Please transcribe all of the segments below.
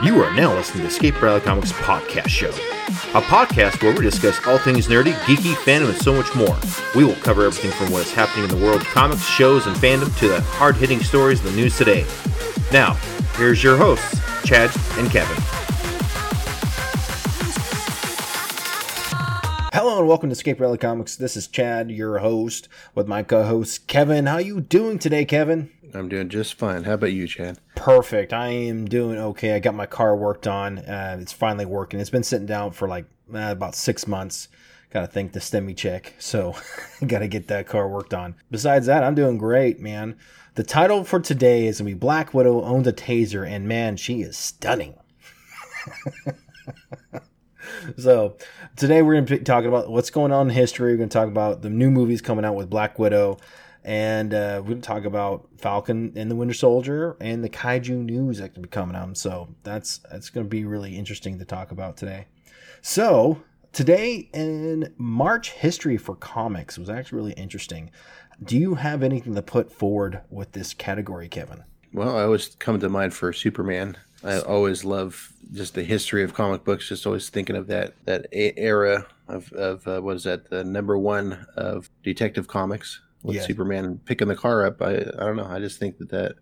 You are now listening to Escape Rally Comics Podcast Show, a podcast where we discuss all things nerdy, geeky, fandom, and so much more. We will cover everything from what is happening in the world of comics, shows, and fandom to the hard hitting stories of the news today. Now, here's your hosts, Chad and Kevin. Hello and welcome to Escape Rally Comics. This is Chad, your host, with my co-host Kevin. How are you doing today, Kevin? I'm doing just fine. How about you, Chad? Perfect. I am doing okay. I got my car worked on. Uh, it's finally working. It's been sitting down for like uh, about six months. Got to thank the STEMI check. So, got to get that car worked on. Besides that, I'm doing great, man. The title for today is going to be Black Widow owns a taser, and man, she is stunning. so, today we're going to be talking about what's going on in history. We're going to talk about the new movies coming out with Black Widow and uh, we're to talk about Falcon and the Winter Soldier and the kaiju news that can be coming out. So that's that's going to be really interesting to talk about today. So today in March history for comics was actually really interesting. Do you have anything to put forward with this category, Kevin? Well, I always come to mind for Superman. I always love just the history of comic books. Just always thinking of that that era of of uh, what is that the number one of Detective Comics with yeah. Superman picking the car up. I I don't know. I just think that that.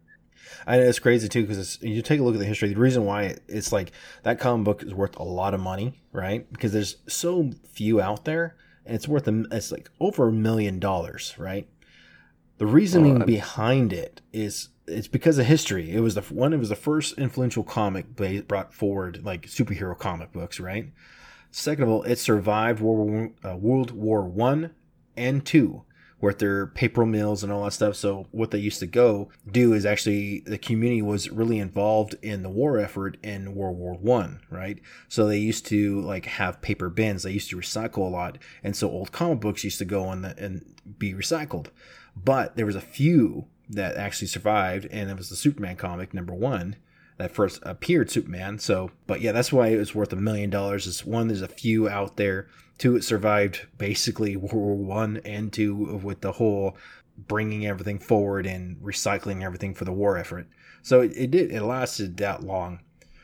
I know it's crazy too because you take a look at the history. The reason why it's like that comic book is worth a lot of money, right? Because there's so few out there, and it's worth a, it's like over a million dollars, right? The reasoning oh, behind it is it's because of history. It was the one. It was the first influential comic brought forward like superhero comic books, right? Second of all, it survived World War, uh, World War One and two with their paper mills and all that stuff. So what they used to go do is actually the community was really involved in the war effort in World War One, right? So they used to like have paper bins. They used to recycle a lot, and so old comic books used to go on the, and be recycled. But there was a few that actually survived, and it was the Superman comic number one that first appeared Superman. So, but yeah, that's why it was worth a million dollars. Is one, there's a few out there Two, it survived basically World War One and two with the whole bringing everything forward and recycling everything for the war effort. So it, it did. It lasted that long.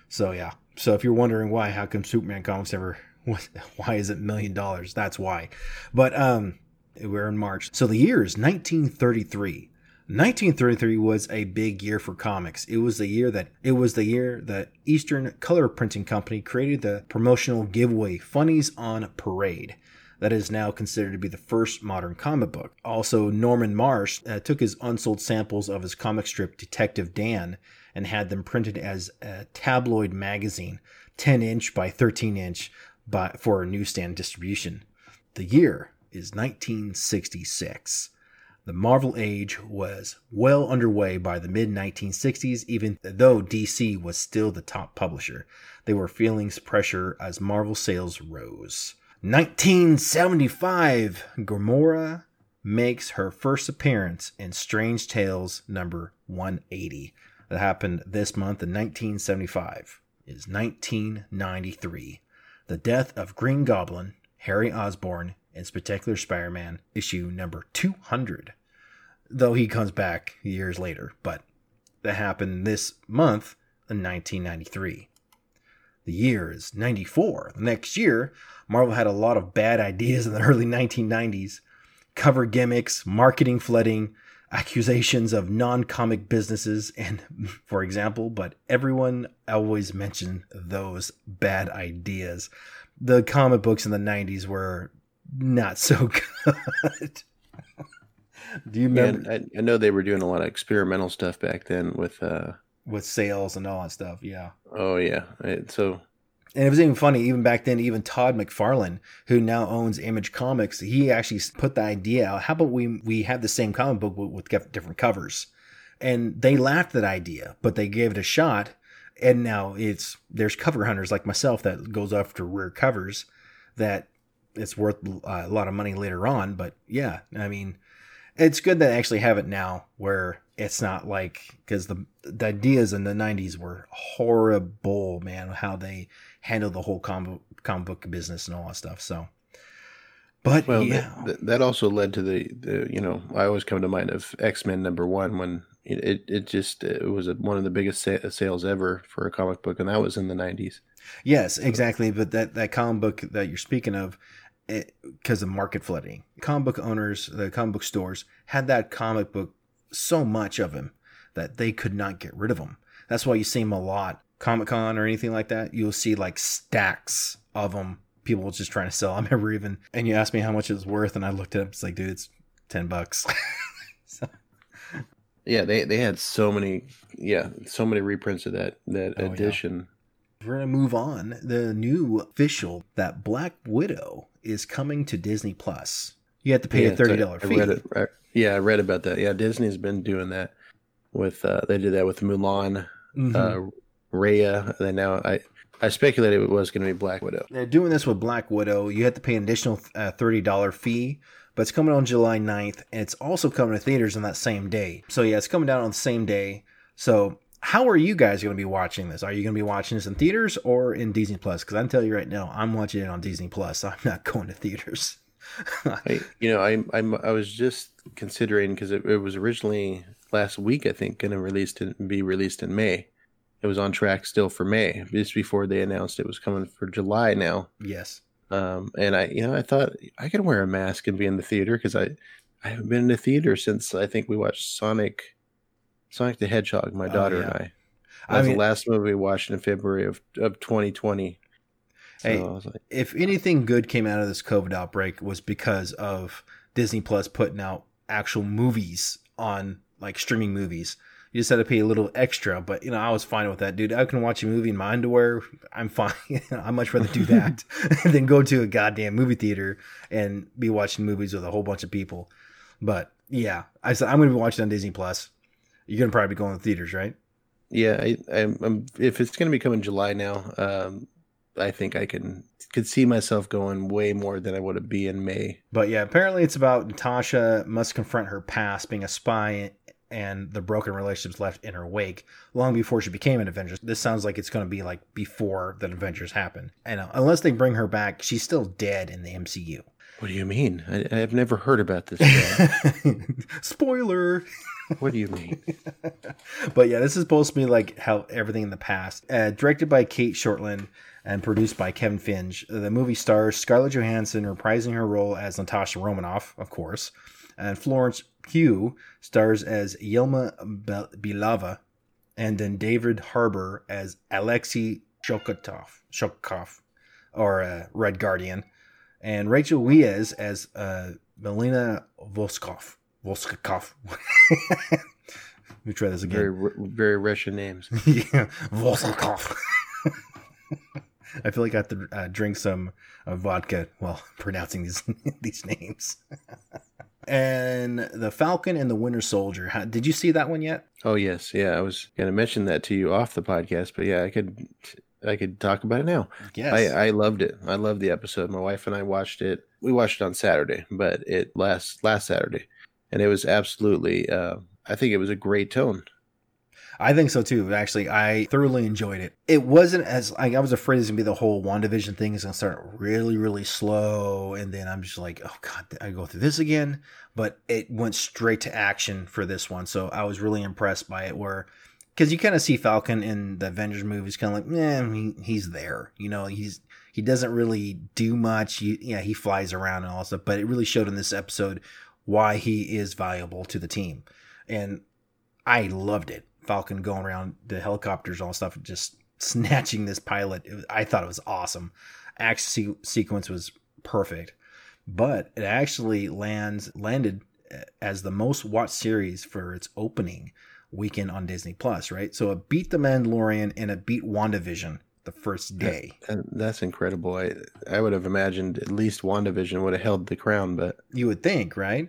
So yeah. So if you're wondering why, how come Superman comics ever? Why is it million dollars? That's why. But um, we're in March. So the year is 1933. 1933 was a big year for comics. It was the year that it was the year that Eastern Color Printing Company created the promotional giveaway Funnies on Parade. That is now considered to be the first modern comic book. Also, Norman Marsh uh, took his unsold samples of his comic strip Detective Dan and had them printed as a tabloid magazine, 10 inch by 13 inch, by, for newsstand distribution. The year is 1966. The Marvel age was well underway by the mid 1960s, even though DC was still the top publisher. They were feeling pressure as Marvel sales rose. 1975, Gamora makes her first appearance in Strange Tales number 180. That happened this month in 1975. It is 1993. The death of Green Goblin, Harry Osborn, in Spectacular Spider Man issue number 200. Though he comes back years later, but that happened this month in 1993. The year is 94. The next year, Marvel had a lot of bad ideas in the early 1990s cover gimmicks, marketing flooding, accusations of non comic businesses, and for example, but everyone always mentioned those bad ideas. The comic books in the 90s were not so good. Do you remember? Yeah, I, I, know they were doing a lot of experimental stuff back then with uh with sales and all that stuff. Yeah. Oh yeah. so. And it was even funny, even back then, even Todd McFarlane, who now owns Image Comics, he actually put the idea out. How about we we have the same comic book with different covers? And they laughed at that idea, but they gave it a shot. And now it's there's cover hunters like myself that goes after rare covers that it's worth uh, a lot of money later on. But yeah, I mean, it's good that I actually have it now where it's not like because the the ideas in the 90s were horrible man how they handled the whole comic, comic book business and all that stuff so but well, yeah that, that also led to the, the you know i always come to mind of x-men number one when it it, it just it was one of the biggest sa- sales ever for a comic book, and that was in the '90s. Yes, exactly. But that that comic book that you're speaking of, because of market flooding, comic book owners, the comic book stores had that comic book so much of him that they could not get rid of them. That's why you see them a lot. Comic Con or anything like that, you'll see like stacks of them. People just trying to sell. I remember even, and you asked me how much it was worth, and I looked it. It's like, dude, it's ten bucks. so. Yeah, they they had so many, yeah, so many reprints of that that oh, edition. Yeah. We're gonna move on. The new official that Black Widow is coming to Disney Plus. You have to pay yeah, a thirty dollar fee. Read it, yeah, I read about that. Yeah, Disney's been doing that with. Uh, they did that with Mulan, mm-hmm. uh, Raya. And now I I speculated it was going to be Black Widow. They're doing this with Black Widow. You have to pay an additional uh, $30 fee, but it's coming on July 9th, and it's also coming to theaters on that same day. So, yeah, it's coming down on the same day. So, how are you guys going to be watching this? Are you going to be watching this in theaters or in Disney Plus? Because I'm telling you right now, I'm watching it on Disney Plus. I'm not going to theaters. I, you know, I, I'm, I was just considering because it, it was originally last week, I think, going to release to be released in May it was on track still for May, just before they announced it was coming for July now. Yes. Um, and I, you know, I thought I could wear a mask and be in the theater because I, I haven't been in the theater since I think we watched Sonic, Sonic the Hedgehog. My oh, daughter oh, yeah. and I. That was I mean, the last movie we watched in February of of 2020. So hey, like, if anything good came out of this COVID outbreak was because of Disney Plus putting out actual movies on like streaming movies you just had to pay a little extra. But you know, I was fine with that, dude. I can watch a movie in my underwear. I'm fine. I'd much rather do that than go to a goddamn movie theater and be watching movies with a whole bunch of people. But yeah, I said I'm going to be watching on Disney Plus. You're going to probably be going to theaters, right? Yeah, I, am if it's going to be coming July now, um, I think I can could see myself going way more than I would have be in May. But yeah, apparently it's about Natasha must confront her past being a spy and the broken relationships left in her wake long before she became an Avenger. This sounds like it's going to be like before the Avengers happen. And uh, unless they bring her back, she's still dead in the MCU. What do you mean? I, have never heard about this. Spoiler. What do you mean? but yeah, this is supposed to be like how everything in the past. Uh, directed by Cate Shortland and produced by Kevin Feige. The movie stars Scarlett Johansson reprising her role as Natasha Romanoff, of course, and Florence Pugh stars as Yelena Belova, and then David Harbour as Alexei Shokotov, Shokov, or uh, Red Guardian, and Rachel Weisz as uh, Melina Voskov. Voskov. Let me try this again. Very, very Russian names. yeah, Voskov. I feel like I have to uh, drink some uh, vodka while pronouncing these these names and the Falcon and the Winter Soldier. How, did you see that one yet? Oh yes, yeah. I was going to mention that to you off the podcast, but yeah, I could I could talk about it now. Yes, I, I loved it. I loved the episode. My wife and I watched it. We watched it on Saturday, but it last last Saturday, and it was absolutely. Uh, I think it was a great tone. I think so too. Actually, I thoroughly enjoyed it. It wasn't as like I was afraid it was gonna be the whole WandaVision thing is gonna start really, really slow, and then I'm just like, oh god, I go through this again. But it went straight to action for this one, so I was really impressed by it. Where because you kind of see Falcon in the Avengers movies, kind of like, yeah, he, he's there. You know, he's he doesn't really do much. He, yeah, he flies around and all stuff, but it really showed in this episode why he is valuable to the team, and I loved it. Falcon going around the helicopters, and all stuff, just snatching this pilot. Was, I thought it was awesome. Action sequence was perfect, but it actually lands landed eh, as the most watched series for its opening weekend on Disney Plus. Right, so it beat The Mandalorian and it beat WandaVision the first day. And that's incredible. I I would have imagined at least WandaVision would have held the crown, but you would think, right?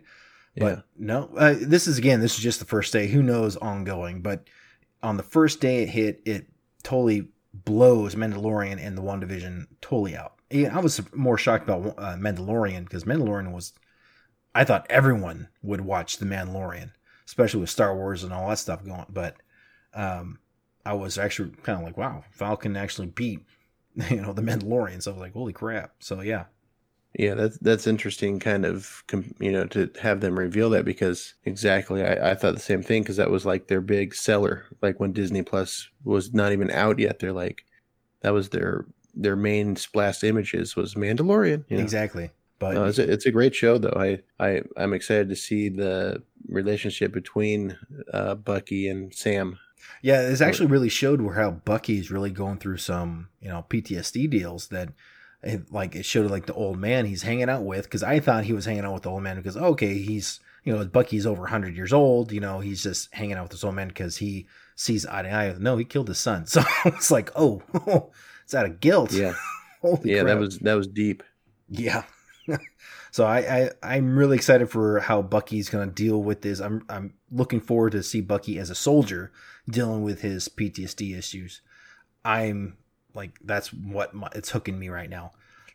But yeah. no, uh, this is again, this is just the first day. Who knows ongoing? But on the first day it hit, it totally blows Mandalorian and the WandaVision totally out. I was more shocked about uh, Mandalorian because Mandalorian was, I thought everyone would watch the Mandalorian, especially with Star Wars and all that stuff going. But um, I was actually kind of like, wow, Falcon actually beat, you know, the Mandalorian. So I was like, holy crap. So yeah, Yeah, that's that's interesting. Kind of, you know, to have them reveal that because exactly, I, I thought the same thing because that was like their big seller. Like when Disney Plus was not even out yet, they're like, that was their their main splash images was Mandalorian. You know? Exactly. But no, it's, a, it's a great show though. I I I'm excited to see the relationship between uh, Bucky and Sam. Yeah, this actually really showed where how Bucky's really going through some you know PTSD deals that it, like it showed like the old man he's hanging out with because I thought he was hanging out with the old man because okay he's you know Bucky's over 100 years old you know he's just hanging out with this old man because he sees eye to eye no he killed his son. So it's like oh, oh it's out of guilt. Yeah. Yeah crap. that was that was deep. Yeah so I, I I'm really excited for how Bucky's gonna deal with this I'm I'm looking forward to see Bucky as a soldier dealing with his PTSD issues I'm like that's what my, it's hooking me right now.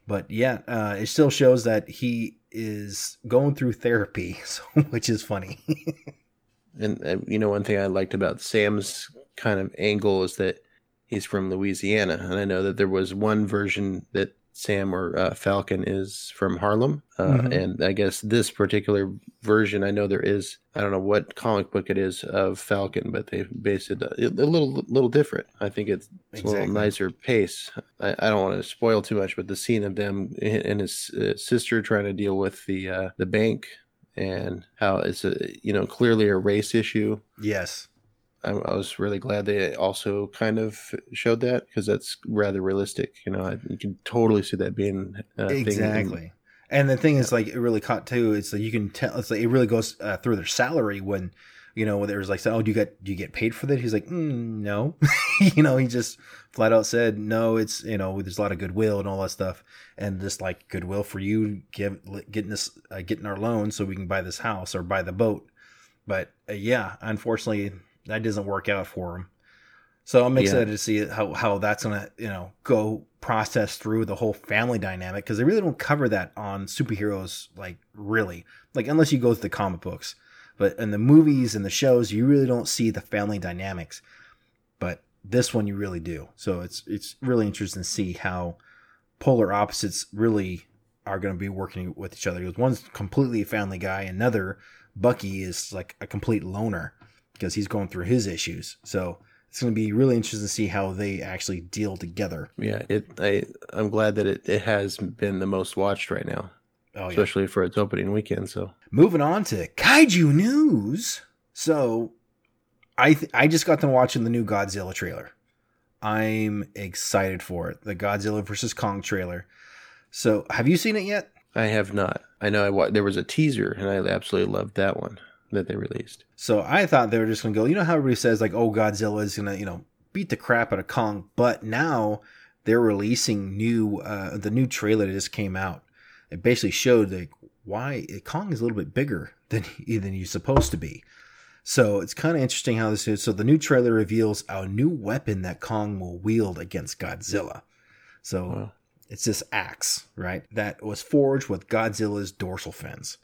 But yeah, uh, it still shows that he is going through therapy, so, which is funny. and you know, one thing I liked about Sam's kind of angle is that he's from Louisiana, and I know that there was one version that Sam or uh, Falcon is from Harlem. Uh, mm-hmm. And I guess this particular version, I know there is, I don't know what comic book it is of Falcon, but they based it a, a little little different. I think it's, it's exactly. a little nicer pace. I, I, don't want to spoil too much, but the scene of them and his uh, sister trying to deal with the uh, the bank and how it's a you know clearly a race issue. Yes. I, I was really glad they also kind of showed that because that's rather realistic. You know, I, you can totally see that being exactly. and the thing is, like, it really caught too. It's like you can tell. It's like it really goes uh, through their salary when you know when there was like, oh, do you get do you get paid for that? He's like, mm, no. you know, he just flat out said, no. It's you know, there's a lot of goodwill and all that stuff, and just like goodwill for you give, getting this uh, getting our loan so we can buy this house or buy the boat. But uh, yeah, unfortunately, that doesn't work out for him. So I'm excited yeah. to see how how that's gonna you know go process through the whole family dynamic because they really don't cover that on superheroes like really like unless you go to the comic books, but in the movies and the shows you really don't see the family dynamics, but this one you really do. So it's it's really interesting to see how polar opposites really are going to be working with each other. Because one's completely a family guy, another Bucky is like a complete loner because he's going through his issues. So it's going to be really interesting to see how they actually deal together. Yeah, it. I I'm glad that it, it has been the most watched right now, oh, especially for its opening weekend. So moving on to kaiju news. So I th- I just got done watching the new Godzilla trailer. I'm excited for it. The Godzilla versus Kong trailer. So have you seen it yet? I have not. I know I wa- there was a teaser and I absolutely loved that one that they released. So I thought they were just gonna go. You know how everybody says like, "Oh, Godzilla is gonna you know beat the crap out of Kong," but now they're releasing new uh, the new trailer that just came out. It basically showed like why Kong is a little bit bigger than than he's supposed to be. So it's kind of interesting how this is. So the new trailer reveals a new weapon that Kong will wield against Godzilla. So wow. it's this axe, right? That was forged with Godzilla's dorsal fins.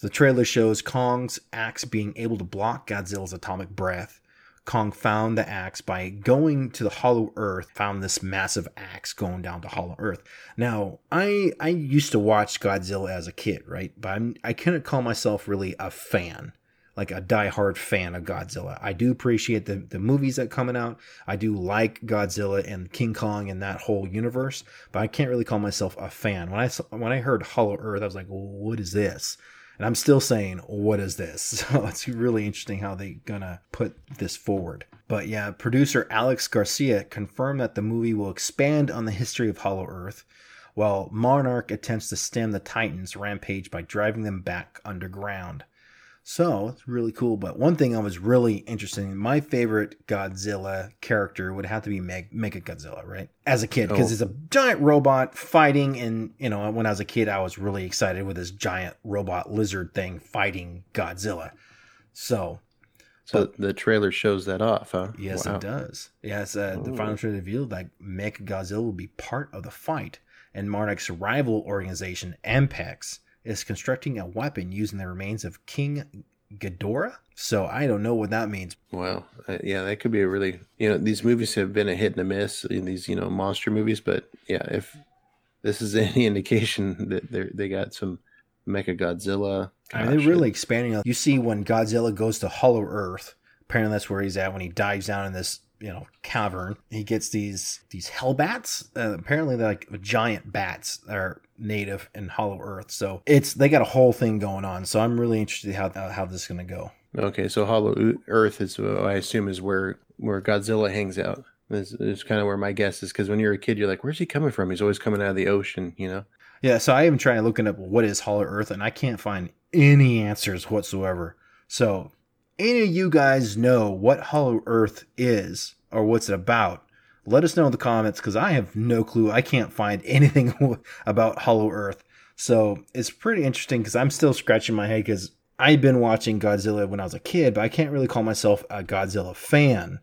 The trailer shows Kong's axe being able to block Godzilla's atomic breath. Kong found the axe by going to the Hollow Earth, found this massive axe going down to Hollow Earth. Now, I I used to watch Godzilla as a kid, right? But I'm, I couldn't call myself really a fan, like a die-hard fan of Godzilla. I do appreciate the, the movies that coming out. I do like Godzilla and King Kong and that whole universe, but I can't really call myself a fan. When I when I heard Hollow Earth, I was like, well, what is this? And I'm still saying, what is this? So it's really interesting how they're gonna put this forward. But yeah, producer Alex Garcia confirmed that the movie will expand on the history of Hollow Earth, while Monarch attempts to stem the Titans' rampage by driving them back underground. So it's really cool. But one thing I was really interested in, my favorite Godzilla character would have to be Meg- Mecha Godzilla, right? As a kid, because oh. it's a giant robot fighting. And, you know, when I was a kid, I was really excited with this giant robot lizard thing fighting Godzilla. So. So but, the trailer shows that off, huh? Yes, wow. it does. Yes, uh, the final trailer revealed that Mecha Godzilla will be part of the fight, and Monarch's rival organization, Apex, is constructing a weapon using the remains of King Ghidorah. So I don't know what that means. Wow. Uh, yeah, that could be a really, you know, these movies have been a hit and a miss in these, you know, monster movies. But yeah, if this is any indication that they they got some Mecha Godzilla. I mean, they're really expanding. You see, when Godzilla goes to Hollow Earth, apparently that's where he's at when he dives down in this you know cavern. He gets these these hell bats. Uh, apparently, they're like giant bats are native and Hollow Earth. So it's they got a whole thing going on. So I'm really interested how how this is going to go. Okay, so Hollow Earth is, uh, I assume, is where where Godzilla hangs out. This is kind of where my guess is because when you're a kid, you're like, "Where's he coming from?" He's always coming out of the ocean, you know. Yeah, so I even tried looking up what is Hollow Earth, and I can't find any answers whatsoever. So, any of you guys know what Hollow Earth is or what's it about? Let us know in the comments because I have no clue. I can't find anything about Hollow Earth. So it's pretty interesting because I'm still scratching my head because I've been watching Godzilla when I was a kid, but I can't really call myself a Godzilla fan.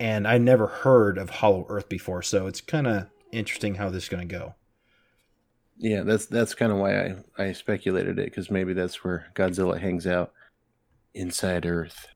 And I never heard of Hollow Earth before, so it's kind of interesting how this is going to go. Yeah, that's that's kind of why I I speculated it because maybe that's where Godzilla hangs out inside Earth.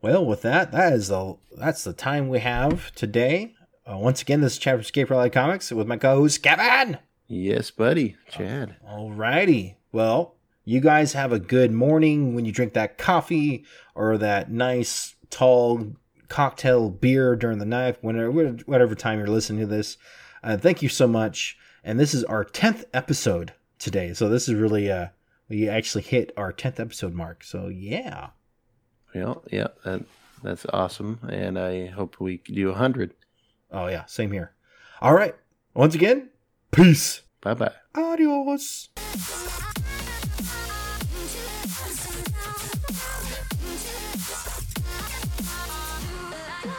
Well, with that, that is the that's the time we have today. Uh, once again, this is Chad from Escape Rally Comics with my co-host Kevin. Yes, buddy, Chad. All righty. Well, you guys have a good morning when you drink that coffee or that nice tall cocktail beer during the night, whenever whatever time you're listening to this. Uh, thank you so much. And this is our tenth episode today, so this is really uh we actually hit our tenth episode mark. So yeah. Yeah, yeah, that, that's awesome, and I hope we do a hundred. Oh yeah, same here. All right. Once again, peace. Bye bye. Adios.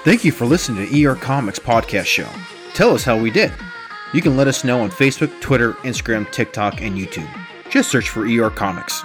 Thank you for listening to ER Comics Podcast Show. Tell us how we did. You can let us know on Facebook, Twitter, Instagram, TikTok, and YouTube. Just search for ER Comics.